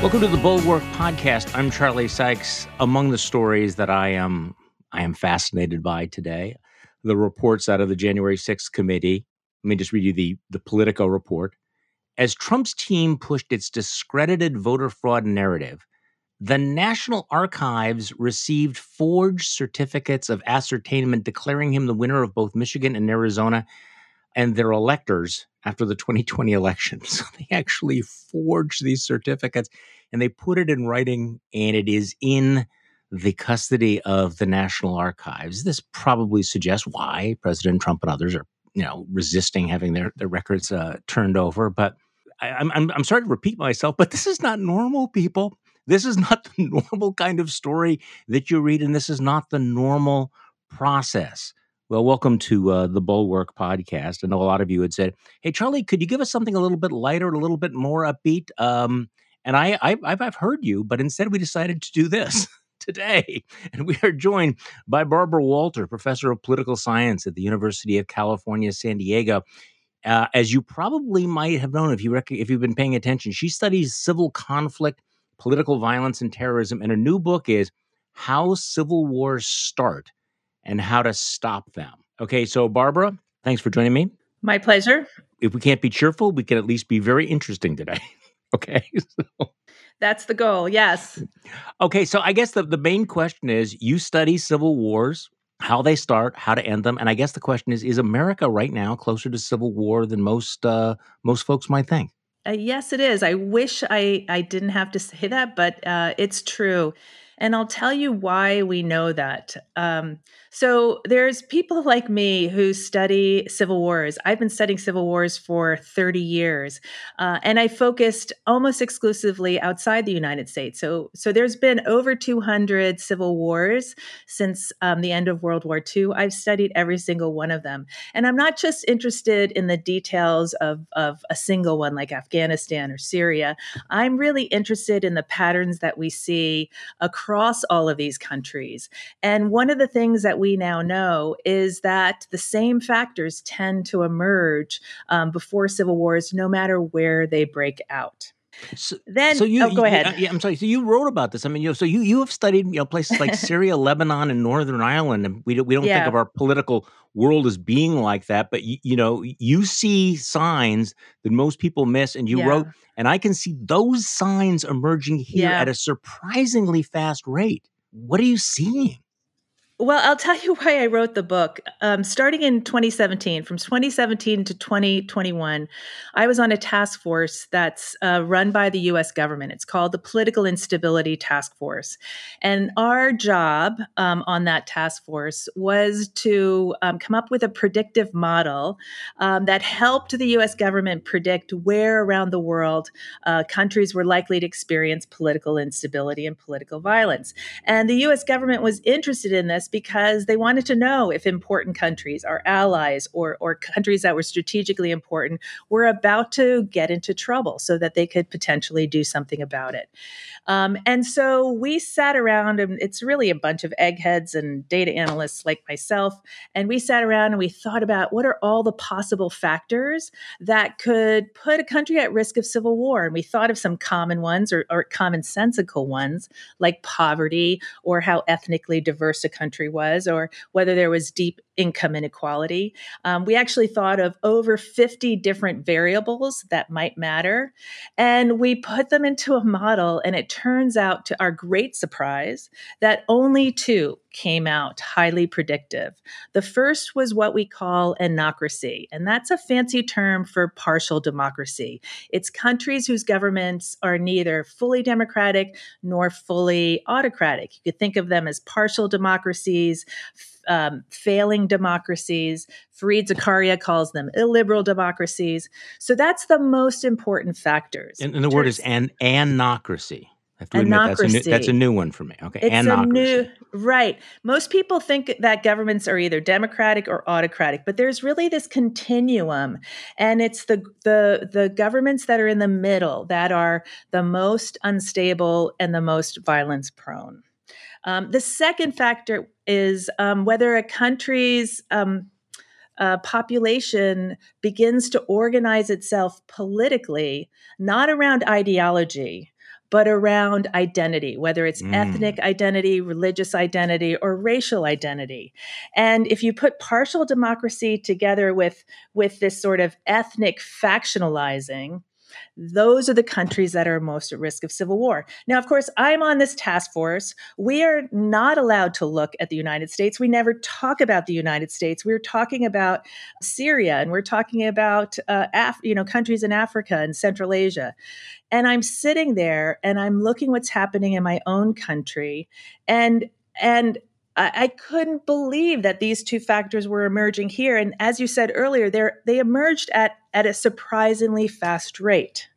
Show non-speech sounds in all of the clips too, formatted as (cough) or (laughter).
Welcome to the Bulwark Podcast. I'm Charlie Sykes. Among the stories that I am I am fascinated by today, the reports out of the January 6th committee. Let me just read you the, the Politico report. As Trump's team pushed its discredited voter fraud narrative, the National Archives received forged certificates of ascertainment declaring him the winner of both Michigan and Arizona and their electors after the 2020 election. (laughs) So they actually forged these certificates and they put it in writing, and it is in the custody of the National Archives. This probably suggests why President Trump and others are, you know, resisting having their, their records uh, turned over. But I, I'm, I'm, I'm sorry to repeat myself, but this is not normal, people. This is (laughs) not the normal kind of story that you read, and this is not the normal process. Well, welcome to uh, the Bulwark podcast. I know a lot of you had said, "Hey, Charlie, could you give us something a little bit lighter, a little bit more upbeat?" Um, and I, I, I've, heard you, but instead we decided to do this (laughs) today, and we are joined by Barbara Walter, professor of political science at the University of California, San Diego. Uh, as you probably might have known if you rec- if you've been paying attention, she studies civil conflict, political violence, and terrorism. And her new book is "How Civil Wars Start." And how to stop them. Okay, so Barbara, thanks for joining me. My pleasure. If we can't be cheerful, we can at least be very interesting today. (laughs) okay. (laughs) So. That's the goal, yes. Okay, so I guess the, the main question is you study civil wars, how they start, how to end them. And I guess the question is is America right now closer to civil war than most uh, most folks might think? Uh, yes, it is. I wish I, I didn't have to say that, but uh, it's true. And I'll tell you why we know that. Um, so there's people like me who study civil wars. I've been studying civil wars for 30 years, uh, and I focused almost exclusively outside the United States. So, so there's been over 200 civil wars since um, the end of World War II. I've studied every single one of them, and I'm not just interested in the details of of a single one like Afghanistan or Syria. I'm really interested in the patterns that we see across all of these countries. And one of the things that we now know is that the same factors tend to emerge um, before civil wars, no matter where they break out. So, then, so you, oh, go ahead. You, yeah, I'm sorry. So you wrote about this. I mean, you know, so you you have studied you know places like (laughs) Syria, Lebanon, and Northern Ireland, and we don't we don't yeah. think of our political world as being like that. But you, you know, you see signs that most people miss, and you yeah. wrote, and I can see those signs emerging here at a surprisingly fast rate. What are you seeing? Well, I'll tell you (laughs) why I wrote the book. Um, starting in 2017, from 2017 to 2021, I was on a task force that's uh, run by the US government. It's called the Political Instability Task Force. And our job um, on that task force was to um, come up with a predictive model um, that helped the US government predict where around the world uh, countries were likely to experience political instability and political violence. And the US government was interested in this because they wanted to know if important countries, our allies, or, or countries that were strategically important, were about to get into trouble so that they could potentially do something about it. Um, and so we sat around, and it's really a bunch of eggheads and data analysts like myself. And we sat around and we thought about what are all the possible factors that could put a country at risk of civil war. And we thought of some common ones or, or commonsensical ones like poverty or how ethnically diverse a country country was or whether there was deep income inequality. Um, we actually thought of over 50 different variables that might matter. And we put them into a model, and it turns out, to our great surprise, that only two came out highly predictive. The first was what we call anocracy, and that's a fancy term for partial democracy. It's countries whose governments are neither fully democratic nor fully autocratic. You could think of them as partial democracies um, failing democracies. Fareed Zakaria calls them illiberal democracies. So that's the most important factors. And, and the word is an anocracy. I have to admit, that's a, new, that's a new one for me. Okay, it's anocracy. a new right. Most people think that governments are either democratic or autocratic, but there's really this continuum, and it's the the the governments that are in the middle that are the most unstable and the most violence prone. Um, the second factor is um, whether a country's um, uh, population begins to organize itself politically, not around ideology, but around identity, whether it's mm. ethnic identity, religious identity, or racial identity. And if you put partial democracy together with, with this sort of ethnic factionalizing, those are the countries that are most at risk of civil war. Now, of course, I'm on this task force. We are not allowed to look at the United States. We never talk about the United States. We're talking about Syria and we're talking about uh, Af- you know countries in Africa and Central Asia. And I'm sitting there and I'm looking what's happening in my own country and and I, couldn't believe that these two factors were emerging here. And as you said earlier, they they emerged at at a surprisingly fast rate.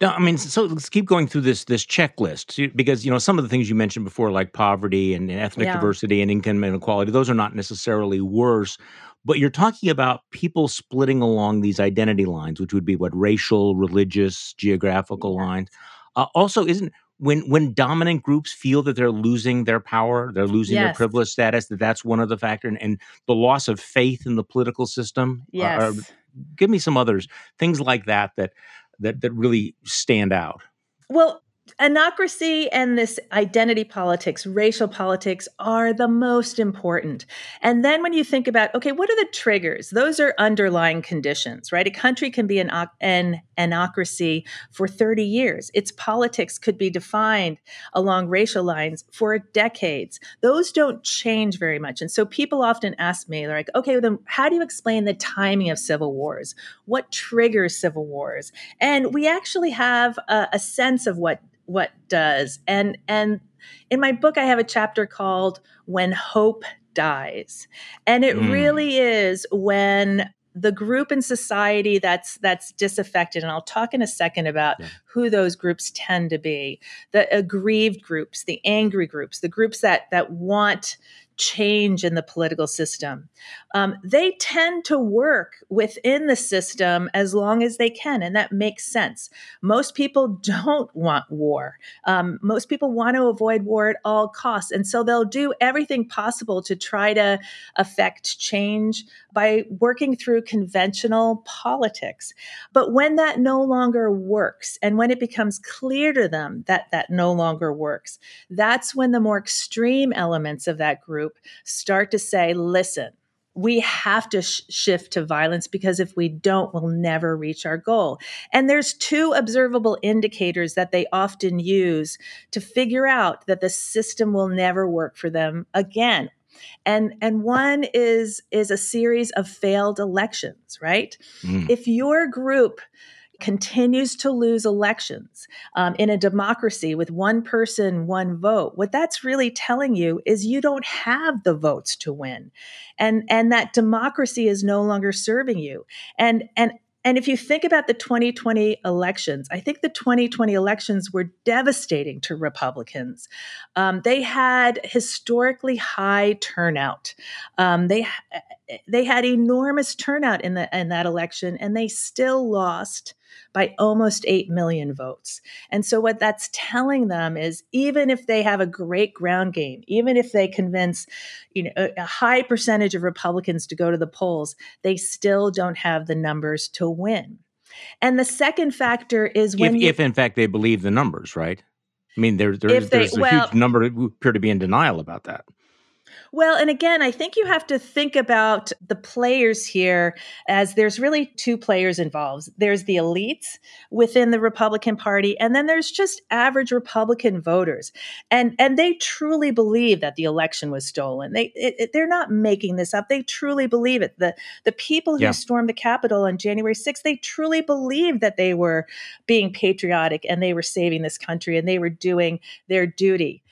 Now, I mean, so let's keep going through this this checklist because you know some of the things you mentioned before, like poverty and, and ethnic yeah. diversity and income inequality, those are not necessarily worse. But you're talking about people splitting along these identity lines, which would be what racial, religious, geographical yeah. lines. Uh, also, isn't when when dominant groups feel that they're losing their power, they're losing yes. their privileged status, that that's one of the factors, and, and, the loss of faith in the political system. Uh, uh, yes. Are, give me some others, things like that that that that really stand out. Well, Anocracy and this identity politics, racial politics are the most important. And then when you think about, okay, what are the triggers? Those are underlying conditions, right? A country can be an, an anocracy for 30 years. Its politics could be defined along racial lines for decades. Those don't change very much. And so people often ask me, they're like, okay, then how do you explain the timing of civil wars? What triggers civil wars? And we actually have a, a sense of what what does. And and in my book I have a chapter called When Hope Dies. And it mm. really is when the group in society that's that's disaffected and i'll talk in a second about yeah. who those groups tend to be the aggrieved groups the angry groups the groups that that want change in the political system. Um, they tend to work within the system as long as they can, and that makes sense. Most people (laughs) don't want war. Um, most people want to avoid war at all costs, and so they'll do everything possible to try to affect change by working through conventional politics. But when that no longer works, and when it becomes clear to them that that no longer works, that's when the more extreme elements of that group group start to say, listen, we have to sh- shift to violence because if we don't, we'll never reach our goal. And there's two observable indicators that they often use to figure out that the system will never work for them again. And and one is is a series of failed elections, right? Mm. If your group continues to lose elections um, in a democracy with one person, one vote, what that's really telling you is you don't have the votes to win, and and that democracy is no longer serving you. And and and if you think about the 2020 elections, I think the 2020 elections were devastating to Republicans. Um, they had historically high turnout. Um, they they had enormous turnout in the in that election, and they still lost by almost 8 million votes. And so, what that's telling them is even if they have a great ground game, even if they convince you know, a, a high percentage of Republicans to go to the polls, they still don't have the numbers to win. And the second factor is when. If, you, if in fact they believe the numbers, right? I mean, there, there, they, there's a well, huge number who appear to be in denial about that. Well, and again, I think you have to think about the players here as there's really two players involved. There's the elites within the Republican Party, and then there's just average Republican voters. And and they truly believe that the election was stolen. They it, it, they're not making this up. They truly believe it. The the people who yeah. stormed the Capitol on January 6th, they truly believe that they were being patriotic and they were saving this country and they were doing their duty.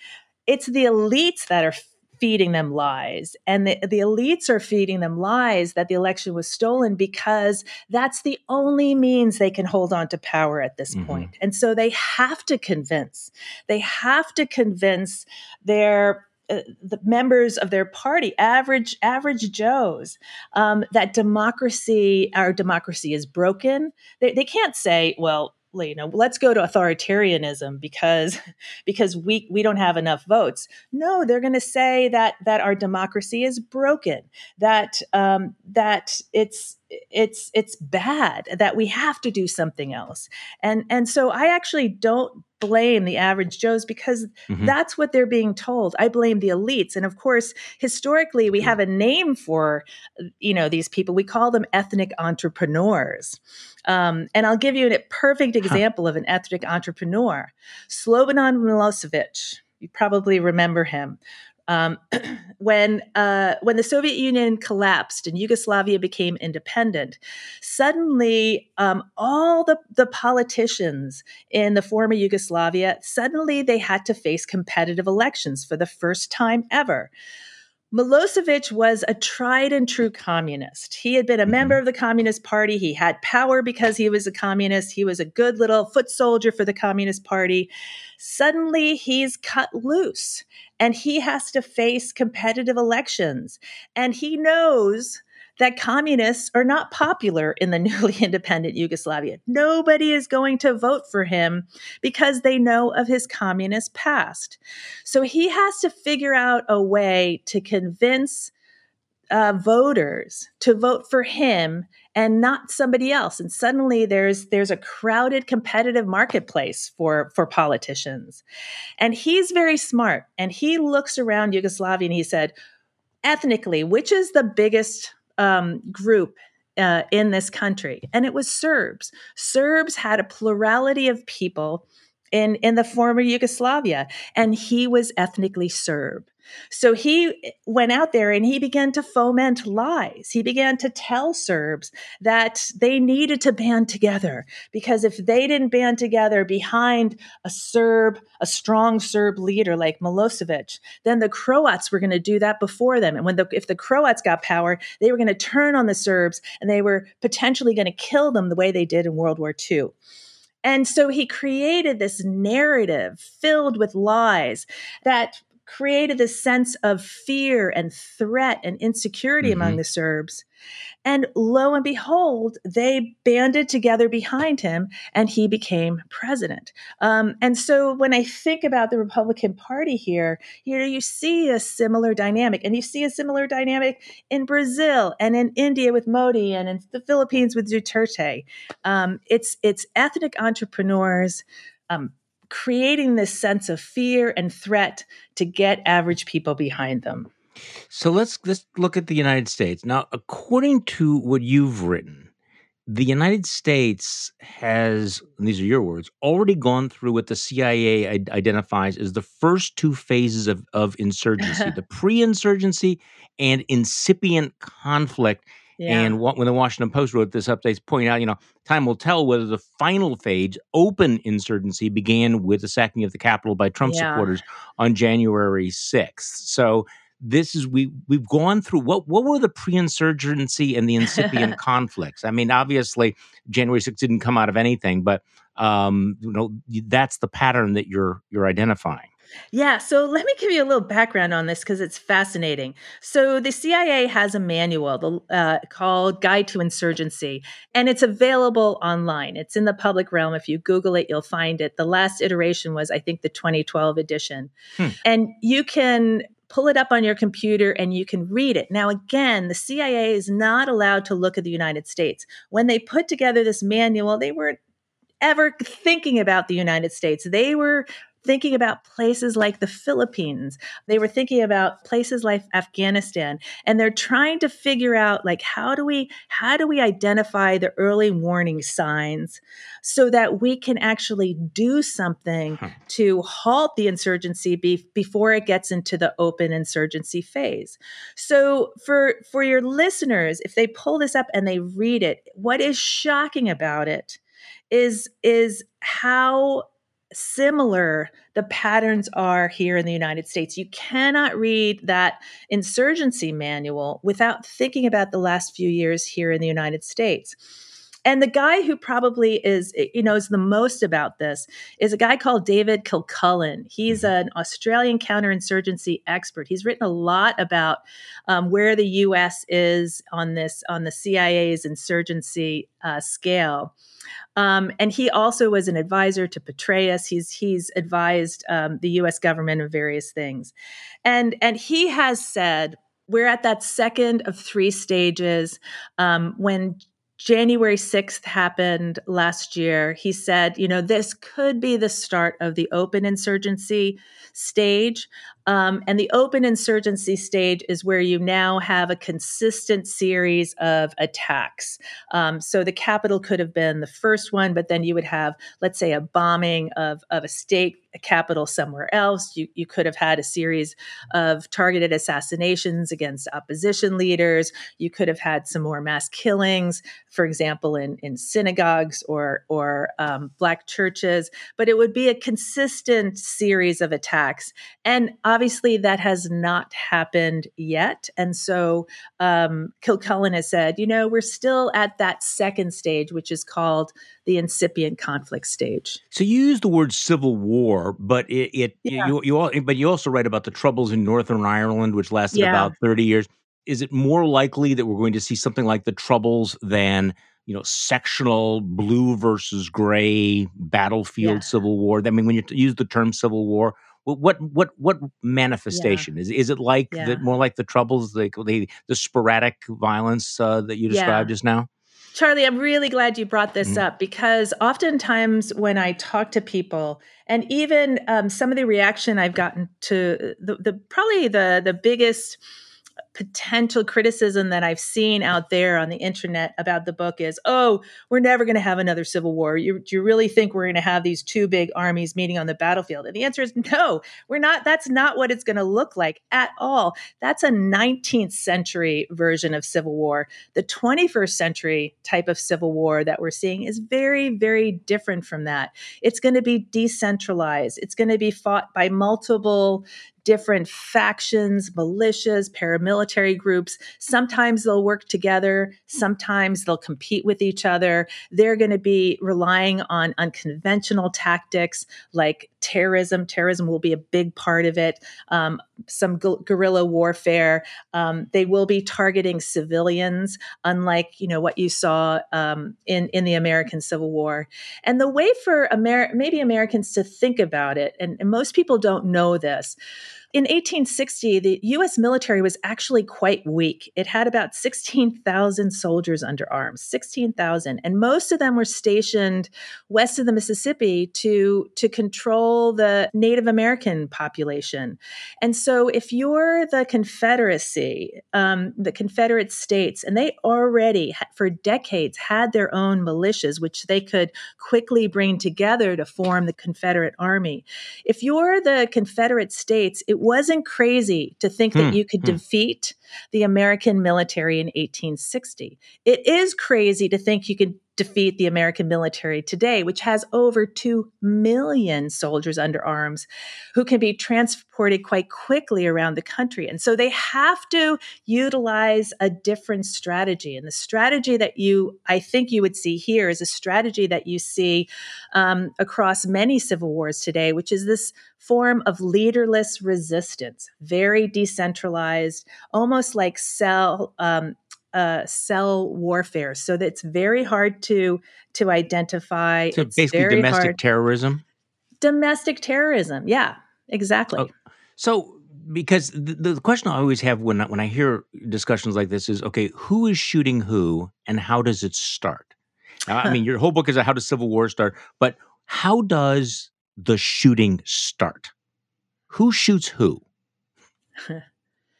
It's the elites that are feeding them lies. And the, the elites are feeding them lies that the election was stolen because that's the only means they can hold on to power at this mm-hmm. point. And so they have to convince, they have to convince their uh, the members of their party, average average Joes, um, that democracy, our democracy is broken. They, they can't say, well, you know let's go to authoritarianism because (laughs) because we we don't have enough votes. No they're going to say that that our democracy is broken that um, that it's it's it's bad that we have to do something else. And and so i actually don't blame the average joes because mm-hmm. that's what they're being told. I blame the elites. And of course historically we have a name for you know these people. We call them ethnic entrepreneurs um, and i'll give you a perfect example huh. of an ethnic entrepreneur slobodan milosevic you probably remember him um, (clears throat) when uh, when the Soviet Union collapsed and Yugoslavia became independent, suddenly um, all the the politicians in the former Yugoslavia suddenly they had to face competitive elections for the first time ever. Milosevic was a tried and true communist. He had been a member mm-hmm. of the Communist Party. He had power because he was a communist. He was a good little foot soldier for the Communist Party. Suddenly, he's cut loose and he has to face competitive elections. And he knows that communists are not popular in the (laughs) newly independent Yugoslavia. Nobody is going to vote for him because they know of his communist past. So he has to figure out a way to convince uh, voters to vote for him and not somebody else and suddenly there's there's a crowded competitive marketplace for for politicians and he's very smart and he looks around yugoslavia and he said ethnically which is the biggest um, group uh, in this country, and it was Serbs. Serbs had a plurality of people in in the former Yugoslavia, and he was ethnically Serb. So he eh, went out there and he began to foment lies. He began to tell Serbs that they needed to band together because if they didn't band together behind a Serb, a strong Serb leader like Milosevic, then the Croats were going to do that before them. And when the, if the Croats got power, they were going to turn on the Serbs and they were potentially going to kill them the way they did in World War II. And so he created this narrative filled with lies that created this sense of fear and threat and insecurity mm-hmm. among the Serbs. And lo and behold, they banded together behind him and he became president. Um, and so when I think about the Republican Party here, you know, you see a similar dynamic and you see a similar dynamic in Brazil and in India with Modi and in the Philippines with Duterte. Um, it's, it's ethnic entrepreneurs um, creating this sense of fear and threat to get average people behind them. So let's let's look at the United States. Now, according to what you've written, the United States has, these are your words, already gone through what the CIA identifies as the first two phases of, of insurgency (laughs) the pre insurgency and incipient conflict yeah. And when the Washington Post wrote this update, pointing out, you know, time will tell whether the final phase, open insurgency, began with the sacking of the Capitol by Trump yeah. supporters on January 6th. So this is we we've gone through what what were the pre-insurgency and the incipient (laughs) conflicts i mean obviously january 6th didn't come out of anything but um you know that's the pattern that you're you're identifying yeah, so let me give you a little background on this because it's fascinating. So the CIA has a manual uh, called Guide to Insurgency, and it's available online. It's in the public realm. If you Google it, you'll find it. The last iteration was, I think, the 2012 edition. Hmm. And you can pull it up on your computer and you can read it. Now, again, the CIA is not allowed to look at the United States. When they put together this manual, they weren't ever thinking about the United States. They were thinking about places like the Philippines. They were thinking about places like Afghanistan and they're trying to figure out like how do we how do we identify the early warning signs so that we can actually do something huh. to halt the insurgency be- before it gets into the open insurgency phase. So for for your listeners if they pull this up and they read it what is shocking about it is is how similar the patterns are here in the United States. You cannot read that insurgency manual without thinking about the last few years here in the United States. And the guy who probably is, you know, is the most about this is a guy called David Kilcullen. He's mm-hmm. an Australian counterinsurgency expert. He's written a lot about um, where the U.S. is on this on the CIA's insurgency uh, scale. Um, and he also was an advisor to Petraeus. He's he's advised um, the U.S. government of various things, and and he has said we're at that second of three stages um, when January 6th happened last year. He said, you know, this could be the start of the open insurgency stage. Um, and the open insurgency stage is where you now have a consistent series of attacks. Um, so the Capitol could have been the first one, but then you would have, let's say, a bombing of, of a state a capital somewhere else. You, you could have had a series of targeted assassinations against opposition leaders. You could have had some more mass killings, for example, in, in synagogues or, or um, black churches. But it would be a consistent series of attacks. And obviously, that has not happened yet. And so um, Kilcullen has said, you know, we're still at that second stage, which is called the incipient conflict stage. So you use the word civil war, but it, it yeah. you, you but you also write about the troubles in Northern Ireland, which lasted yeah. about thirty years. Is it more likely that we're going to see something like the troubles than you know sectional blue versus gray battlefield yeah. civil war? I mean, when you use the term civil war, what what what manifestation yeah. is is it like yeah. the, more like the troubles the the, the sporadic violence uh, that you described yeah. just now charlie i'm really glad you brought this mm-hmm. up because oftentimes when i talk to people and even um, some of the reaction i've gotten to the, the probably the the biggest potential criticism that I've seen out there on the internet about the book is, oh, we're never going to have another civil war. You, do you really think we're going to have these two big armies meeting on the battlefield? And the answer is no, we're not. That's not what it's going to look like at all. That's a 19th century version of civil war. The 21st century type of civil war that we're seeing is very, very different from that. It's going to be decentralized. It's going to be fought by multiple different factions, militias, paramilitary groups. Sometimes they'll work together, sometimes they'll compete with each other. They're going to be relying on unconventional tactics like terrorism. Terrorism will be a big part of it. Um, some gu- guerrilla warfare. Um, they will be targeting civilians, unlike you know what you saw um, in in the American Civil War. And the way for Amer- maybe Americans to think about it, and, and most people don't know this in 1860, the US military was actually quite weak. It had about 16,000 soldiers under arms, 16,000, and most of them were stationed west of the Mississippi to, to control the Native American population. And so, if you're the Confederacy, um, the Confederate States, and they already, for decades, had their own militias, which they could quickly bring together to form the Confederate Army. If you're the Confederate States, it wasn't crazy to think that hmm, you could hmm. defeat the American military in 1860. It is crazy to think you could defeat the American military today, which has over 2 million soldiers under arms who can be transported quite quickly around the country. And so they have to utilize a different strategy. And the strategy that you, I think you would see here is a strategy that you see um, across many civil wars today, which is this form of leaderless resistance, very decentralized, almost like cell um, uh, cell warfare. So that it's very hard to to identify. So it's basically, domestic hard. terrorism. Domestic terrorism. Yeah, exactly. Oh, so because the, the question I always have when when I hear discussions like this is, okay, who is shooting who, and how does it start? Now, I mean, your whole book is how does civil war start, but how does the shooting start? Who shoots who? (laughs)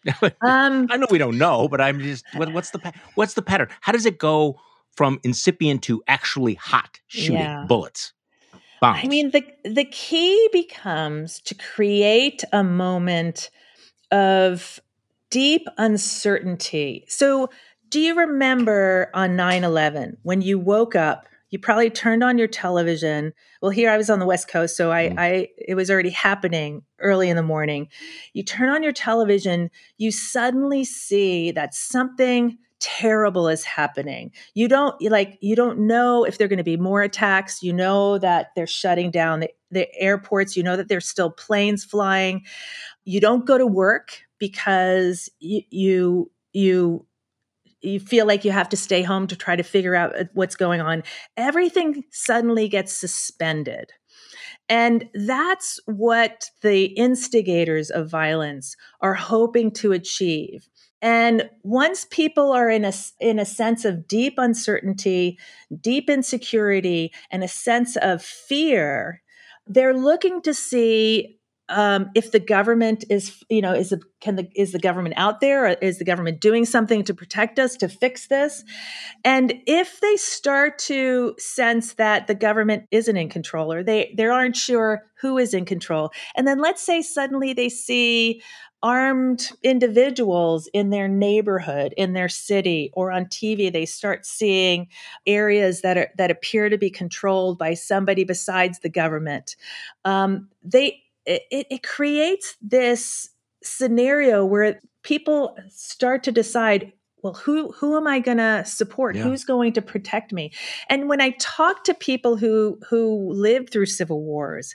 (laughs) um, I know we don't know, but I'm just what, what's the what's the pattern? How does it go from incipient to actually hot shooting yeah. bullets? Bombs? I mean, the the key becomes to create a moment of deep uncertainty. So, do you remember on 9/11 when you woke up you probably turned on your television. Well here i was on the west coast so i, mm. I it was already happening early in the morning. You turn on your television you suddenly see that something terrible is happening. You don't like you don't know if there're going to be more attacks. You know that they're shutting down the, the airports. You know that there's still planes flying. You don't go to work because you you you you feel like you have to stay home to try to figure out uh, what's going on. Everything suddenly gets suspended. And that's what the instigators of violence are hoping to achieve And once people are in a, in a sense of deep uncertainty, deep insecurity, and a sense of fear, they're looking to see um, if the government is, you know, is the, can the is the government out there? Is the government doing something to protect us to fix this? And if they start to sense that the government isn't in control, or they they aren't sure who is in control, and then let's say suddenly they see armed individuals in their neighborhood in their city or on TV they start seeing areas that are that appear to be controlled by somebody besides the government um, they it, it creates this scenario where people start to decide well who who am i going to support? Yeah. who's going to protect me? And when i talk to people who who lived through civil wars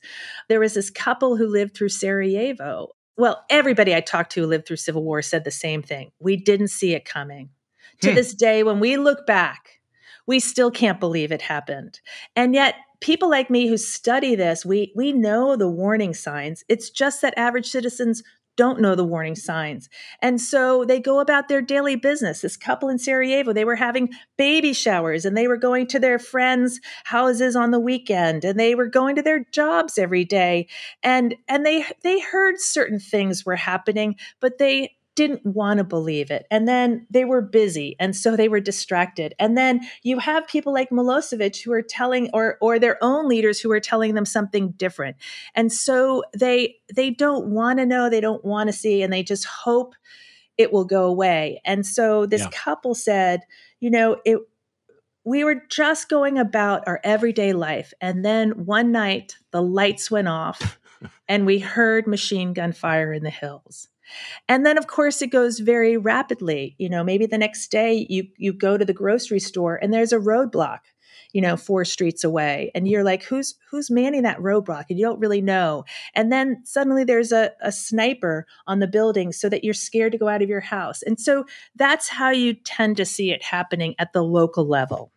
there was this couple who lived through sarajevo. Well everybody i talked to who lived through civil war said the same thing. We didn't see it coming. To hmm. this day when we look back we still can't believe it happened. And yet people like me who study this, we we know the warning signs. It's just that average citizens don't know the warning signs. And so they go about their daily business. This couple in Sarajevo, they were having baby showers and they were going to their friends' houses on the weekend and they were going to their jobs every day. And and they they heard certain things were happening, but they didn't want to believe it. And then they were busy. And so they were distracted. And then you have people like Milosevic who are telling or or their own leaders who are telling them something different. And so they they don't want to know, they don't want to see, and they just hope it will go away. And so this yeah. couple said, you know, it we were just going about our everyday life. And then one night the lights went off (laughs) and we heard machine gun fire in the hills. And then of course it goes very rapidly. You know, maybe the next day you you go to the grocery store and there's a roadblock, you know, four streets away. And you're like, who's who's manning that roadblock? And you don't really know. And then suddenly there's a, a sniper on the building so that you're scared to go out of your house. And so that's how you tend to see it happening at the local level.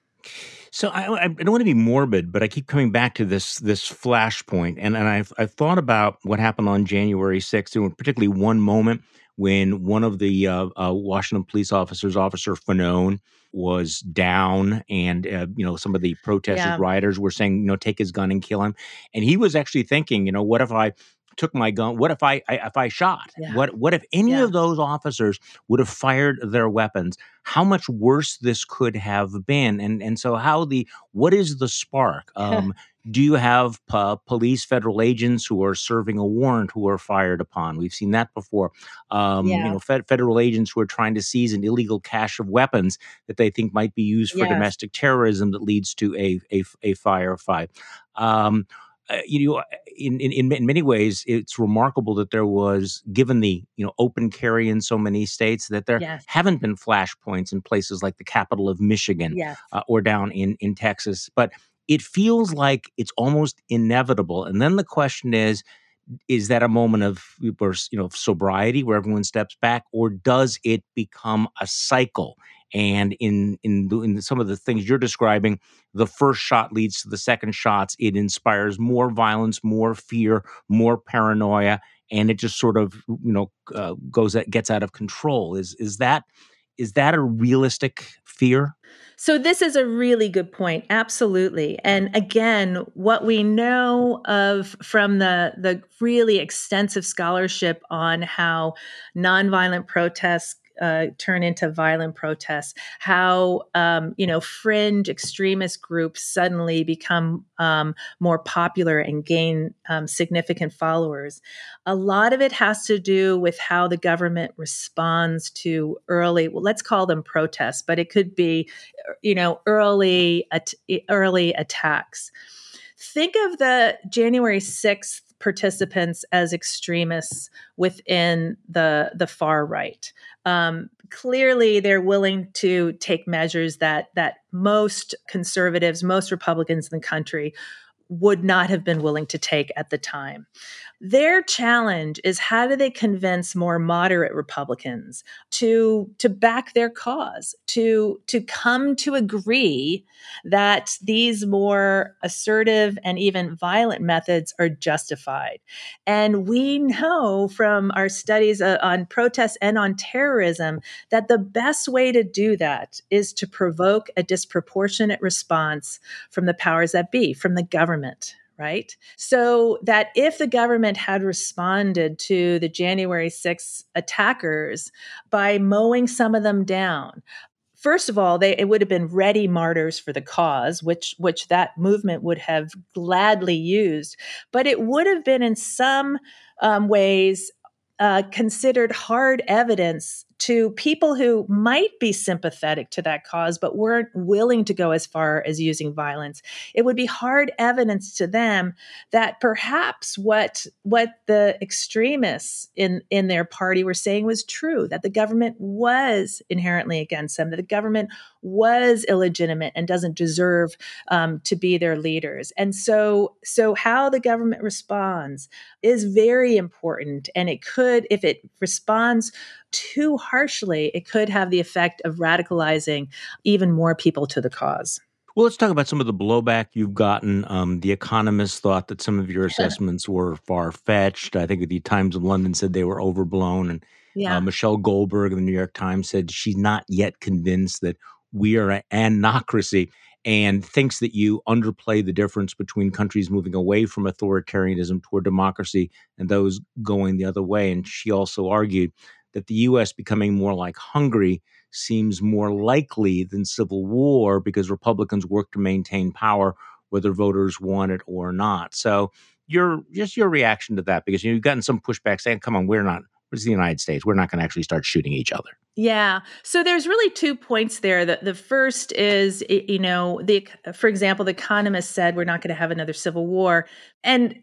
So I, I, don't want to be morbid, but I keep coming back to this this flashpoint, and and I've I've thought about what happened on January sixth, and particularly one moment when one of the uh, uh, Washington police officers, Officer Fanone, was down, and uh, you know some of the protesters, yeah. rioters were saying, you know, take his gun and kill him, and he was actually thinking, you know, what if I took my gun what if i, I if i shot yeah. what what if any yeah. of those officers would have fired their weapons how much worse this could have been and and so how the what is the spark (laughs) um do you have uh, police federal agents who are serving a warrant who are fired upon we've seen that before um, yeah. you know fed, federal agents who are trying to seize an illegal cache of weapons that they think might be used for yes. domestic terrorism that leads to a a, a firefight um, uh, you know, in, in in many ways, it's remarkable that there was, given the you know open carry in so many states, that there yes. haven't been flashpoints in places like the capital of Michigan yes. uh, or down in in Texas. But it feels like it's almost inevitable. And then the question is, is that a moment of you know sobriety where everyone steps back, or does it become a cycle? And in, in in some of the things you're describing, the first shot leads to the second shots. It inspires more violence, more fear, more paranoia, and it just sort of you know uh, goes gets out of control. Is is that is that a realistic fear? So this is a really good point. Absolutely. And again, what we know of from the the really extensive scholarship on how nonviolent protests uh, turn into violent protests, how um, you know fringe extremist groups suddenly become um, more popular and gain um, significant followers. A lot of it has to do with how the government responds to early, well, let's call them protests, but it could be, you know, early at- early attacks. Think of the January 6th participants as extremists within the the far right. Um, clearly, they're willing to take measures that that most conservatives, most Republicans in the country would not have been willing to take at the time. Their challenge is how do they convince more moderate republicans to to back their cause to to come to agree that these more assertive and even violent methods are justified. And we know from our studies uh, on protests and on terrorism that the best way to do that is to provoke a disproportionate response from the powers that be from the government right? So that if the government had responded to the January 6 attackers by mowing some of them down, first of all they it would have been ready martyrs for the cause which which that movement would have gladly used but it would have been in some um, ways uh, considered hard evidence to people who might be sympathetic to that cause but weren't willing to go as far as using violence. It would be hard evidence to them that perhaps what what the extremists in in their party were saying was true that the government was inherently against them that the government was illegitimate and doesn't deserve um, to be their leaders and so so how the government responds is very important and it could if it responds too harshly, it could have the effect of radicalizing even more people to the cause. Well, let's talk about some of the blowback you've gotten. Um, the Economist thought that some of your assessments were far fetched. I think the Times of London said they were overblown. And uh, yeah. uh, Michelle Goldberg of the New York Times said she's not yet convinced that we are an anocracy and thinks that you underplay the difference between countries moving away from authoritarianism toward democracy and those going the other way. And she also argued that the US becoming more like Hungary seems more likely than civil war because Republicans work to maintain power whether voters want it or not. So your just your reaction to that because you've gotten some pushback saying, "Come on, we're not. Is the United States. We're not going to actually start shooting each other." Yeah. So there's really two points there. The, the first is, you know, the for example, the Economist said we're not going to have another civil war, and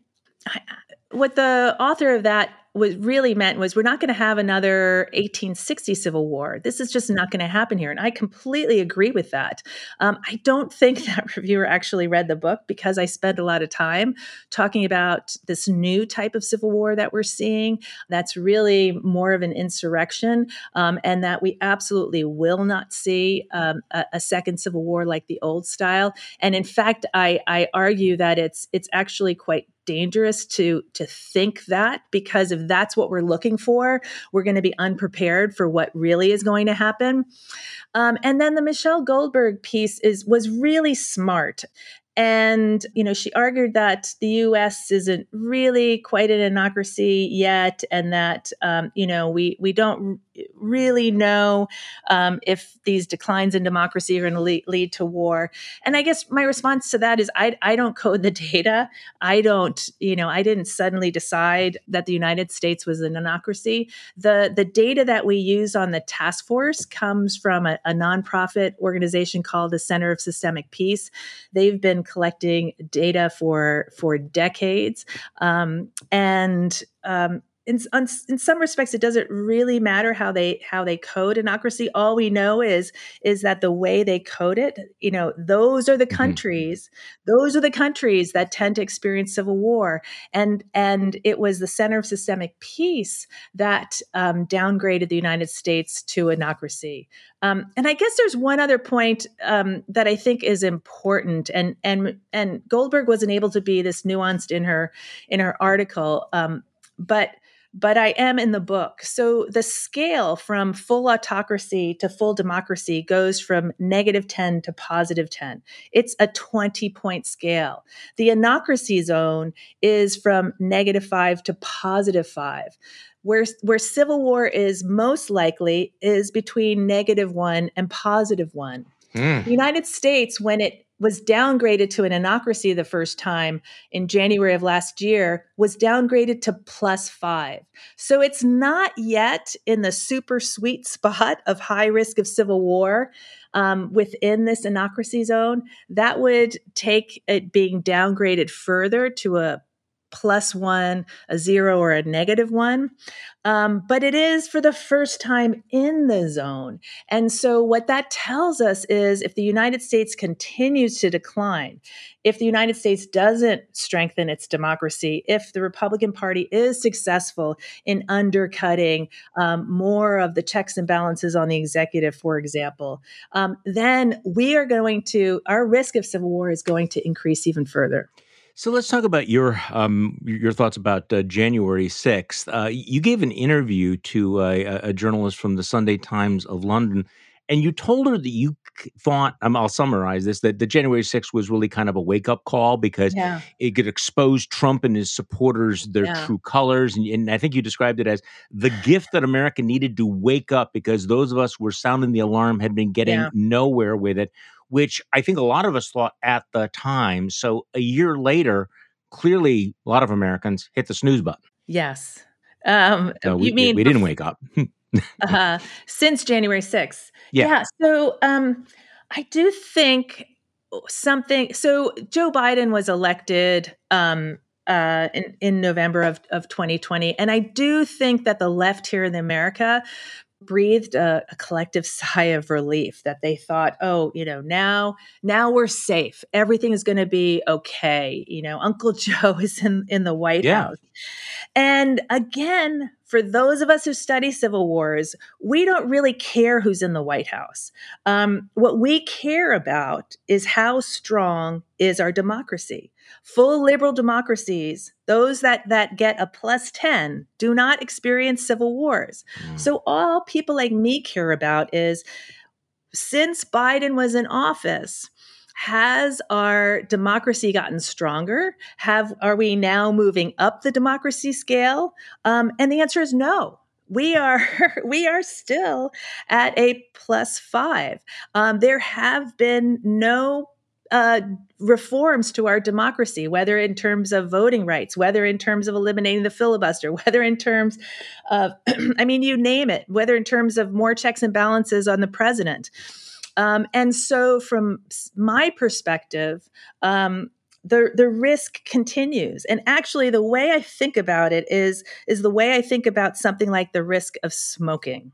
what the author of that was really meant was we're not going to have another 1860 civil war. This is just not going to happen here. And I completely agree with that. Um, I don't (laughs) think that reviewer actually read the book because I spent a lot of time talking about this new type of civil war that we're seeing that's really more of an insurrection um, and that we absolutely will not see um, a, a, second civil war like the old style. And in fact, I, I argue that it's it's actually quite dangerous to to think that because if that's what we're looking for we're going to be unprepared for what really is going to happen. Um, and then the michelle goldberg piece is was really smart and, you know, she argued that the US isn't really quite an anocracy yet, and that, um, you know, we, we don't really know um, if these declines in democracy are going to lead, lead, to war. And I guess my response to that is I, I don't code the data. I don't, you know, I didn't suddenly decide that the United States was an anocracy. The, the data that we use on the task force comes from a, a nonprofit organization called the Center of Systemic Peace. They've been collecting data for for decades, um, and um, in, in some respects it doesn't really matter how they how they code anocracy all we know is is that the way they code it you know those are the mm-hmm. countries mm-hmm. those are the countries that tend to experience civil war and and it was the center of systemic peace that um, downgraded the united states to anocracy um, and i guess there's one other point um, that i think is important and and and goldberg wasn't able to be this nuanced in her in her article um, but but I am in the book. So the scale from full autocracy to full democracy goes from negative 10 to positive 10. It's a 20 point scale. The anocracy zone is from negative 5 to positive 5. Where, where civil war is most likely is between negative 1 and positive 1. Mm. The United States, when it was downgraded to an anocracy the first time in January of last year was downgraded to plus five. So it's not yet in the super sweet (laughs) spot of high risk of civil war um, within this anocracy zone. That would take it being downgraded further to a plus one, a zero, or a negative one. Um, but it is for the first time in the zone. And so, what that tells us is if the United States continues to decline, if the United States doesn't strengthen its democracy, if the Republican Party is successful in undercutting um, more of the checks and balances on the executive, for example, um, then we are going to, our risk of civil war is going to increase even further. So let's talk about your um, your thoughts about uh, January sixth. Uh, you gave an interview to a, a, journalist from the Sunday Times of London, and you told her that you thought um, I'll summarize this that the January sixth was really kind of a wake up call because yeah. it could expose Trump and his supporters their yeah. true colors, and, and I think you described it as the gift that America needed to wake up because those of us who were sounding the alarm had been getting yeah. nowhere with it which I think a lot of us thought at the time. So a year later, clearly a lot of Americans hit the snooze button. Yes. Um, so we, you mean we didn't wake up. (laughs) uh, since January 6th. Yeah. yeah so um, I do think something. So Joe Biden was elected um, uh, in, in November of, of 2020. And I do think that the left here in America breathed a, a, collective (laughs) sigh of relief that they thought oh you know now now we're safe. Everything is going to be okay. You know uncle (laughs) joe is in in the white yeah. house. And again for those of us who study civil wars we don't really care who's in the white house. Um, what we care about is how strong is our democracy Full liberal democracies, those that, that get a plus 10, do not experience civil wars. Mm. So, all people like me care about is since Biden was in office, has our democracy gotten stronger? Have are we now moving up the democracy scale? Um, and the answer is no we are (laughs) we are still at a plus five. Um, there have been no uh, reforms to our democracy, whether in terms of voting rights, whether in terms of eliminating the filibuster, (laughs) whether in terms of, (clears throat) I mean, you name it, whether in terms of more checks and balances on the president. Um, and so, from my perspective, um, the the risk continues. And actually, the way I think about it is is the way I think about something like the risk of smoking.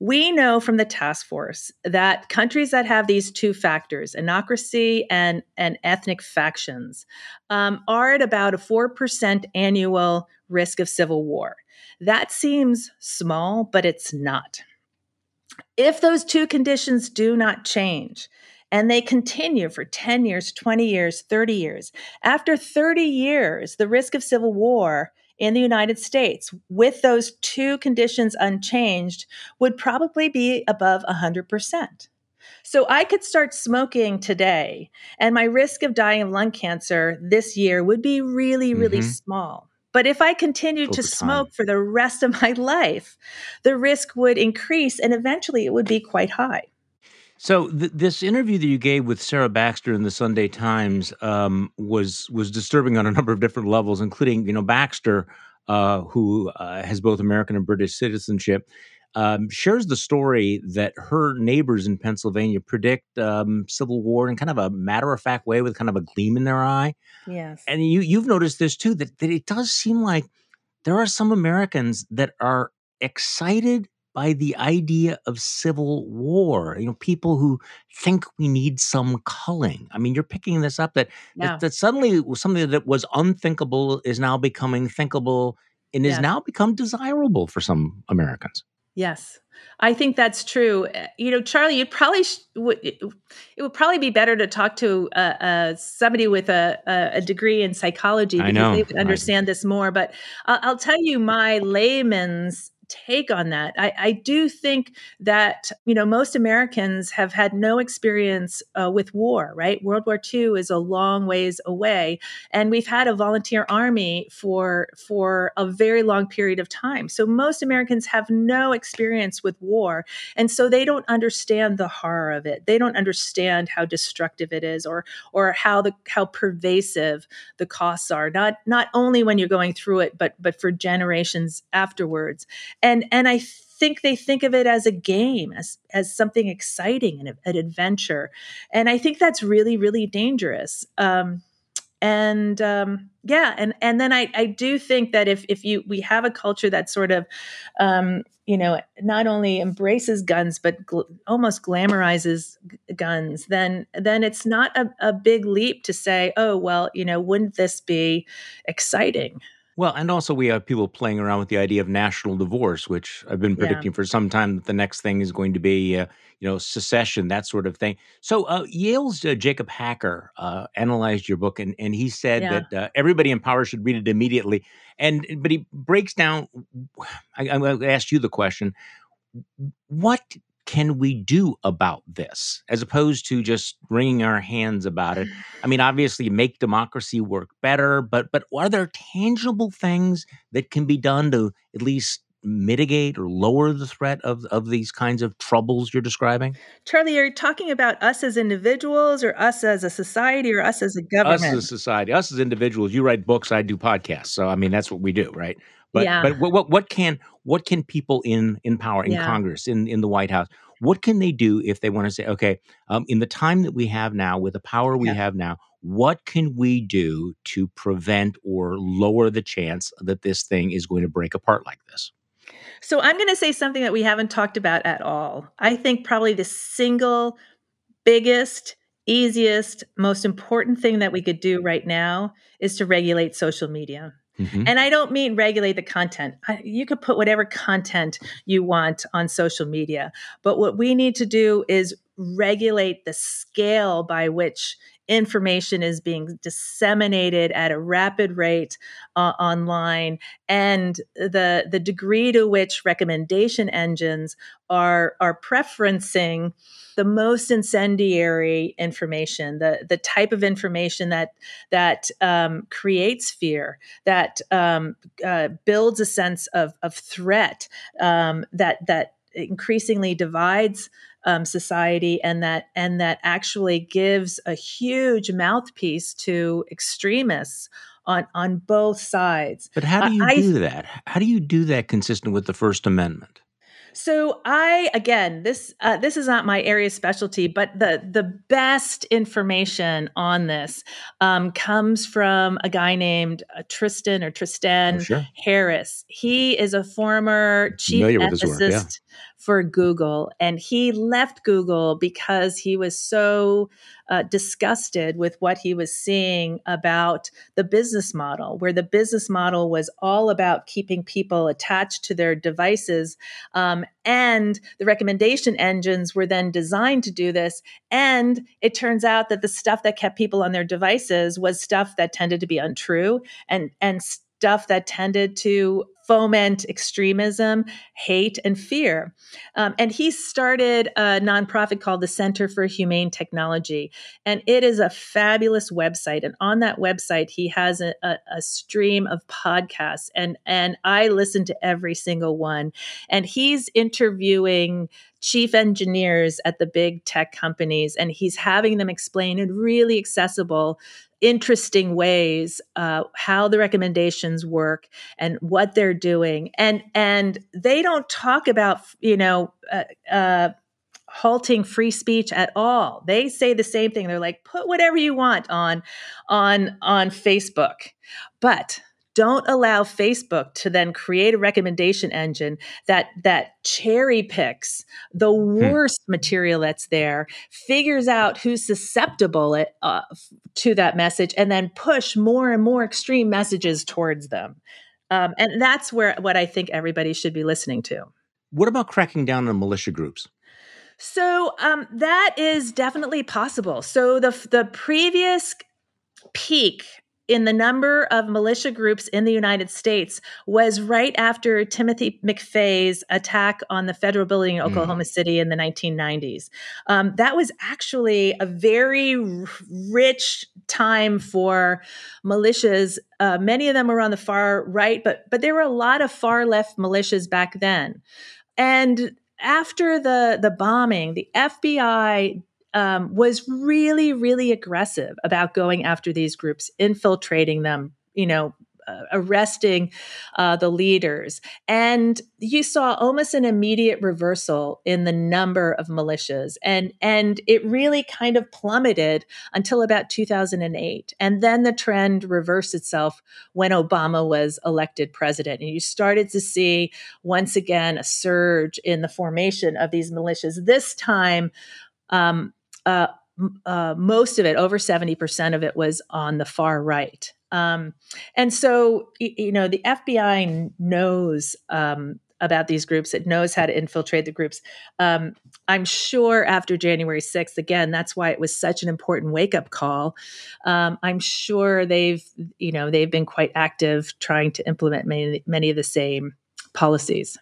We know from the task force that countries that have these two factors, anocracy and, and ethnic factions, um, are at about a 4% annual risk of civil war. That seems small, but it's not. If those two conditions do not change, and they continue for 10 years, 20 years, 30 years. After 30 years, the risk of civil war in the United States with those two conditions unchanged would probably be above 100%. So I could start smoking today, and my risk of dying of lung cancer this year would be really, really mm-hmm. small. But if I continued Over to smoke time. for the rest of (laughs) my life, the risk would increase and eventually it would be quite high. So th- this interview that you gave with Sarah Baxter in the Sunday Times um, was was disturbing on a (laughs) number of different levels, including you know Baxter, uh, who uh, has both American and British citizenship, um, shares the story that her neighbors in Pennsylvania predict um, civil war in kind of a matter of fact way, with kind of a gleam in their eye. Yes, and you you've noticed this too that that it does seem like there are some Americans that are excited by the idea of civil war. You know, people who think we need some culling. I mean, you're picking this up that yeah. that, that, suddenly something that was unthinkable is now becoming thinkable and is now become desirable for some Americans. Yes. I think that's true. Eh, you know, Charlie, you'd probably sh- would, it would probably be better to talk to uh, uh, somebody with a, a, degree in psychology because they would understand I, this more. But I'll tell you my layman's take on that. I, I, do think that you know most Americans have had no experience uh, with war. Right, World War II is a long ways away, and we've had a volunteer army for for a very long period of time. So most Americans have no experience with war, and so they don't understand the horror of it. They don't understand how destructive it is, or or how the how pervasive the costs are. Not not only when you're going through it, but but for generations afterwards and and I think they think of it as a game, as as something exciting and an adventure, and I think that's really really dangerous. Um, and um, yeah, and and then I I do think that if if you we have a culture that sort of um, you know not only embraces guns but gl- almost glamorizes g- guns, then then it's not a, a big leap to say, oh well, you know, wouldn't this be exciting? Well, and also we have people playing around with the idea of national divorce, which I've been Yeah, predicting for some time that the next thing is going to be, uh, you know, secession, that sort of thing. So uh, Yale's uh, Jacob Hacker uh, analyzed your book, and and he said yeah. that uh, everybody in power should read it immediately. And but he breaks down. (sighs) I, I'm going to ask you the question: What can we do about this, as opposed to just wringing our hands about it? I mean, obviously, make democracy work better, but but are there tangible things that can be done to at least mitigate or lower the threat of of these kinds of troubles you're describing? Charlie, are you talking about us as individuals or us as a society or us as a government? Us as a society, us as individuals, you write books, I do podcasts. So I mean, that's what we do, right? But Yeah, but what what, what can what can people in in power, in yeah, Congress, in in the White House, what can they do if they want to say, okay, um, in the time that we have now, with the power we yeah. have now, what can we do to prevent or lower the chance that this thing is going to break apart like this? So I'm going to say something that we haven't talked about at all. I think probably the single biggest, easiest, most important thing that we could do right now is to regulate social media. Hmm And I don't mean regulate the content. I, you could put whatever content you want on social media. But what we need to do is regulate the scale by which information is being disseminated at a rapid rate uh, online and the the degree to which recommendation engines are are preferencing the most incendiary information the the type of information that that um, creates fear that um, uh, builds a sense of, of threat um, that that increasingly divides um, society and that and that actually gives a huge mouthpiece to extremists on on both sides. But how do you I do that? How do you do that consistent with the First Amendment? So I again this uh, this is not my area specialty, but the the best information on this um, comes from a guy named uh, Tristan or Oh, Tristan sure. Harris. He is a former chief Familiar with his work, yeah. ethicist for Google, and he left Google because he was so uh, disgusted with what he was seeing about the business model, where the business model was all about keeping people attached to their devices um, and the recommendation engines were then designed to do this. And it turns out that the stuff that kept people on their devices was stuff that tended to be untrue and, and stuff that tended to foment extremism, hate, and fear. Um, and he started a nonprofit called the Center for Humane Technology. And it is a fabulous website. And on that website, he has a, a, a stream of podcasts. And, and I listen to every single one. And he's interviewing chief engineers at the big tech companies, and he's having them explain in really accessible interesting ways uh, how the recommendations work and what they're doing. And and they don't talk about you know uh, uh, halting free speech at all. They say the same thing. They're like put whatever you want on on on facebook. But don't allow facebook to then create a recommendation engine that that cherry picks the Hmm. worst material that's there figures out who's susceptible it, uh, to that message and then push more and more extreme messages towards them um, and that's where what i think everybody should be listening to What about cracking down on militia groups? so um, that is definitely possible so the the previous peak in the number of militia groups in the United States was right after Timothy McVeigh's attack on the federal building in Mm. Oklahoma City in the 1990s. Um, that was actually a very r- rich time for militias. Uh, many of them were on the far right, but but there were a lot of far left militias back then. And after the the bombing, the FBI um, was really, really aggressive about going after these groups, infiltrating them, you know, uh, arresting uh, the leaders. And you saw almost an immediate reversal in the number of militias. And, and it really kind of plummeted until about 2008. And then the trend reversed itself when Obama was elected president. And you started to see once again a surge in the formation of these militias. This time, um, uh, uh, most of it, over 70% of it, was on the far right. Um, and so, you know, the FBI knows um, about these groups, it knows how to infiltrate the groups. Um, I'm sure after January 6th, again, that's why it was such an important wake up call. Um, I'm sure they've, you know, they've been quite active trying to implement many, many of the same policies.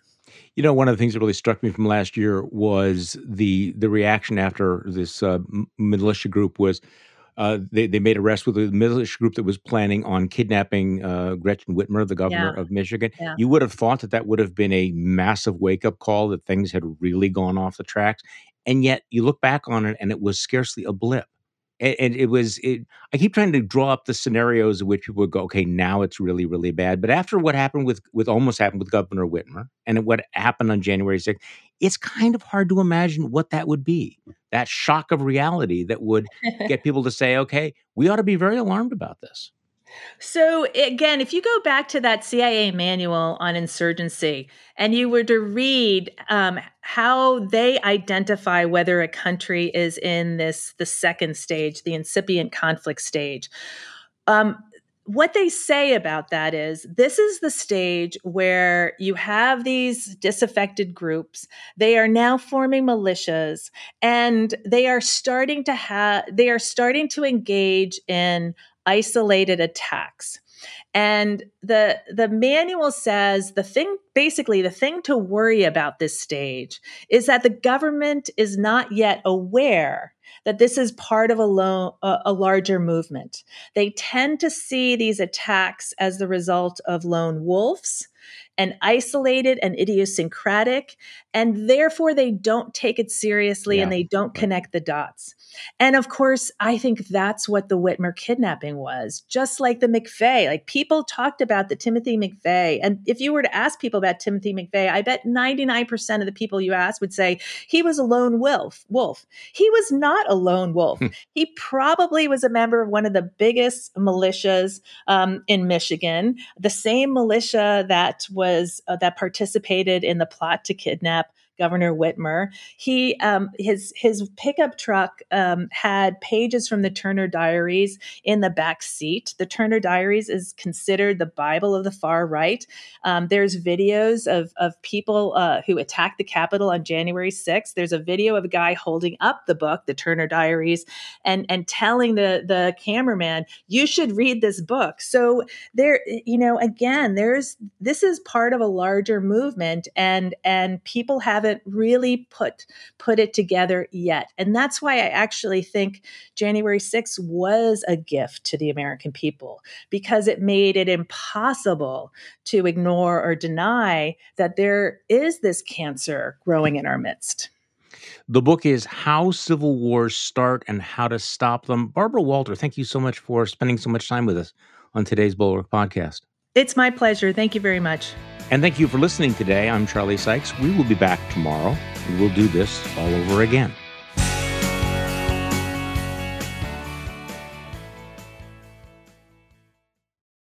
You know, one of the things that really struck me from last year was the the reaction after this uh, militia group was uh, they they made arrests with a militia group that was planning on kidnapping uh, Gretchen Whitmer, the governor yeah. of Michigan. Yeah. You would have thought that that would have been a massive wake up call that things had really gone off the tracks, and yet you look back on it and it was scarcely a blip and, and it was it, i keep trying to draw up the scenarios in which people would go okay now it's really really bad. But after what happened with with almost happened with governor whitmer and what happened on january 6th it's kind of hard to imagine what that would be that shock of reality that would (laughs) get people to say okay we ought to be very alarmed about this so again, if you go back to that CIA manual on insurgency and you were to read um, how they identify whether a country is in this the second stage, the incipient conflict stage, um, what they say about that is this is the stage where you have these disaffected groups they are now forming militias and they are starting to have they are starting to engage in isolated attacks. And the the manual says the thing basically the thing to worry about this stage is that the government is not yet aware that this is part of a, lo- a larger movement. They tend to see these attacks as the result of lone wolves and isolated and idiosyncratic, and therefore they don't take it seriously yeah. and they don't connect the dots. And of course, I think that's what the Whitmer kidnapping was, just like the McVeigh. Like people talked about the Timothy McVeigh. And if you were to ask people about Timothy McVeigh, I bet 99% of the people you ask would say he was a lone wolf. Wolf. He was not a lone wolf. Hmm. he probably was a member of one of the biggest militias um, in Michigan, the same militia that was uh, that participated in the plot to kidnap Governor Whitmer. He um, his his pickup truck um, had pages from the Turner Diaries in the back seat. The Turner Diaries is considered the Bible of the far right. Um, there's videos of of people uh, who attacked the Capitol on January 6th. There's a video of a guy holding up the book, the Turner Diaries, and and telling the the cameraman, "You should read this book." So there, you know, again, there's this is part of a larger movement, and and people haven't haven't really put put it together yet. And that's why I actually think January 6th was a gift to the American people because it made it impossible to ignore or deny that there is this cancer growing in our midst. The book is How Civil Wars Start and How to Stop Them. Barbara Walter, thank you so much for spending so much time with us on today's Bulwark podcast. It's my pleasure. Thank you very much. And thank you for listening today. I'm Charlie Sykes. We will be back tomorrow and we'll do this all over again.